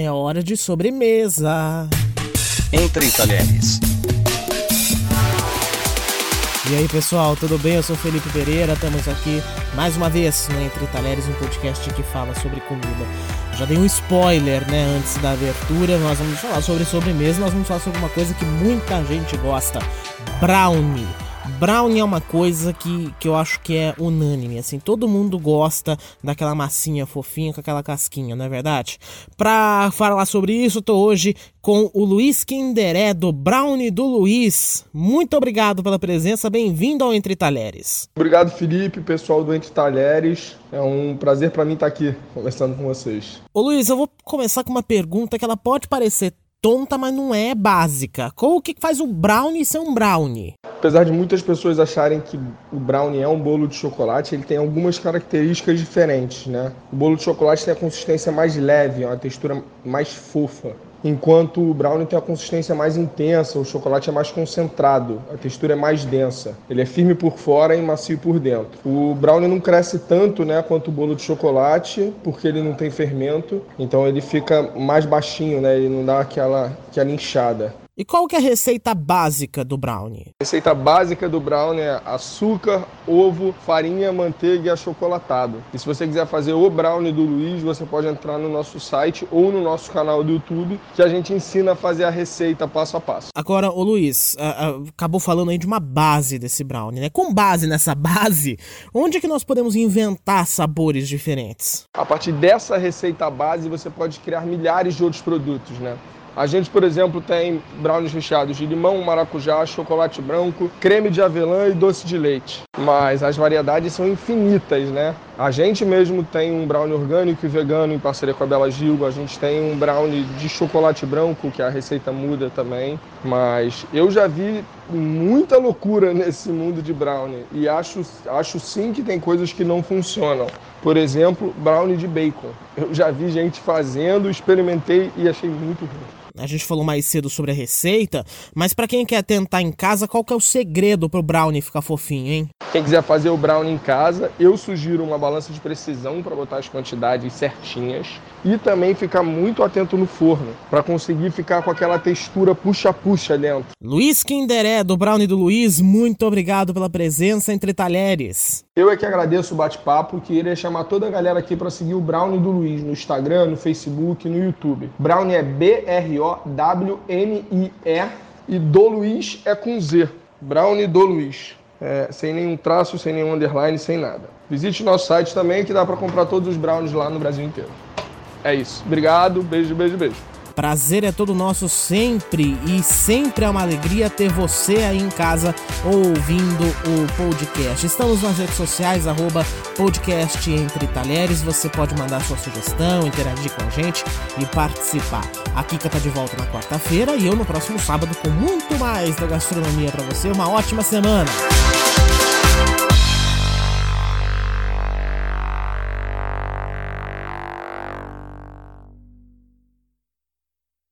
É hora de sobremesa. Entre Talheres. E aí pessoal, tudo bem? Eu sou Felipe Pereira, estamos aqui mais uma vez no Entre Talheres, um podcast que fala sobre comida. Já dei um spoiler, né, antes da abertura, nós vamos falar sobre sobremesa, nós vamos falar sobre uma coisa que muita gente gosta, brownie. Brownie é uma coisa que, que eu acho que é unânime, assim, todo mundo gosta daquela massinha fofinha com aquela casquinha, não é verdade? Pra falar sobre isso, tô hoje com o Luiz Kinderé do Brownie do Luiz. Muito obrigado pela presença, bem-vindo ao Entre Talheres. Obrigado, Felipe, pessoal do Entre Talheres. É um prazer para mim estar aqui conversando com vocês. Ô Luiz, eu vou começar com uma pergunta que ela pode parecer tonta, mas não é básica. Qual o que faz o brownie ser um brownie? Apesar de muitas pessoas acharem que o brownie é um bolo de chocolate, ele tem algumas características diferentes, né? O bolo de chocolate tem a consistência mais leve, uma textura mais fofa enquanto o brownie tem a consistência mais intensa, o chocolate é mais concentrado, a textura é mais densa. Ele é firme por fora e macio por dentro. O brownie não cresce tanto, né, quanto o bolo de chocolate, porque ele não tem fermento, então ele fica mais baixinho, né, ele não dá aquela aquela inchada. E qual que é a receita básica do brownie? A receita básica do brownie é açúcar, ovo, farinha, manteiga e achocolatado. E se você quiser fazer o brownie do Luiz, você pode entrar no nosso site ou no nosso canal do YouTube, que a gente ensina a fazer a receita passo a passo. Agora, o Luiz, acabou falando aí de uma base desse brownie, né? Com base nessa base, onde é que nós podemos inventar sabores diferentes? A partir dessa receita base, você pode criar milhares de outros produtos, né? A gente, por exemplo, tem brownies recheados de limão, maracujá, chocolate branco, creme de avelã e doce de leite. Mas as variedades são infinitas, né? A gente mesmo tem um brownie orgânico e vegano em parceria com a Bela Gil. A gente tem um brownie de chocolate branco, que a receita muda também. Mas eu já vi muita loucura nesse mundo de brownie. E acho, acho sim que tem coisas que não funcionam. Por exemplo, brownie de bacon. Eu já vi gente fazendo, experimentei e achei muito ruim. A gente falou mais cedo sobre a receita, mas para quem quer tentar em casa, qual que é o segredo pro brownie ficar fofinho, hein? Quem quiser fazer o brownie em casa, eu sugiro uma balança de precisão para botar as quantidades certinhas e também ficar muito atento no forno para conseguir ficar com aquela textura puxa-puxa dentro. Luiz Kinderé do Brownie do Luiz, muito obrigado pela presença entre talheres. Eu é que agradeço o bate-papo e queria chamar toda a galera aqui para seguir o Brownie do Luiz no Instagram, no Facebook, no YouTube. Brownie é B R O W N I E do Luiz é com Z. Brownie do Luiz é, sem nenhum traço, sem nenhum underline, sem nada. Visite nosso site também que dá para comprar todos os brownies lá no Brasil inteiro. É isso. Obrigado, beijo, beijo, beijo. Prazer é todo nosso sempre e sempre é uma alegria ter você aí em casa ouvindo o podcast. Estamos nas redes sociais, arroba podcast Entre Talheres. Você pode mandar sua sugestão, interagir com a gente e participar. A Kika tá de volta na quarta-feira e eu no próximo sábado com muito mais da gastronomia para você. Uma ótima semana!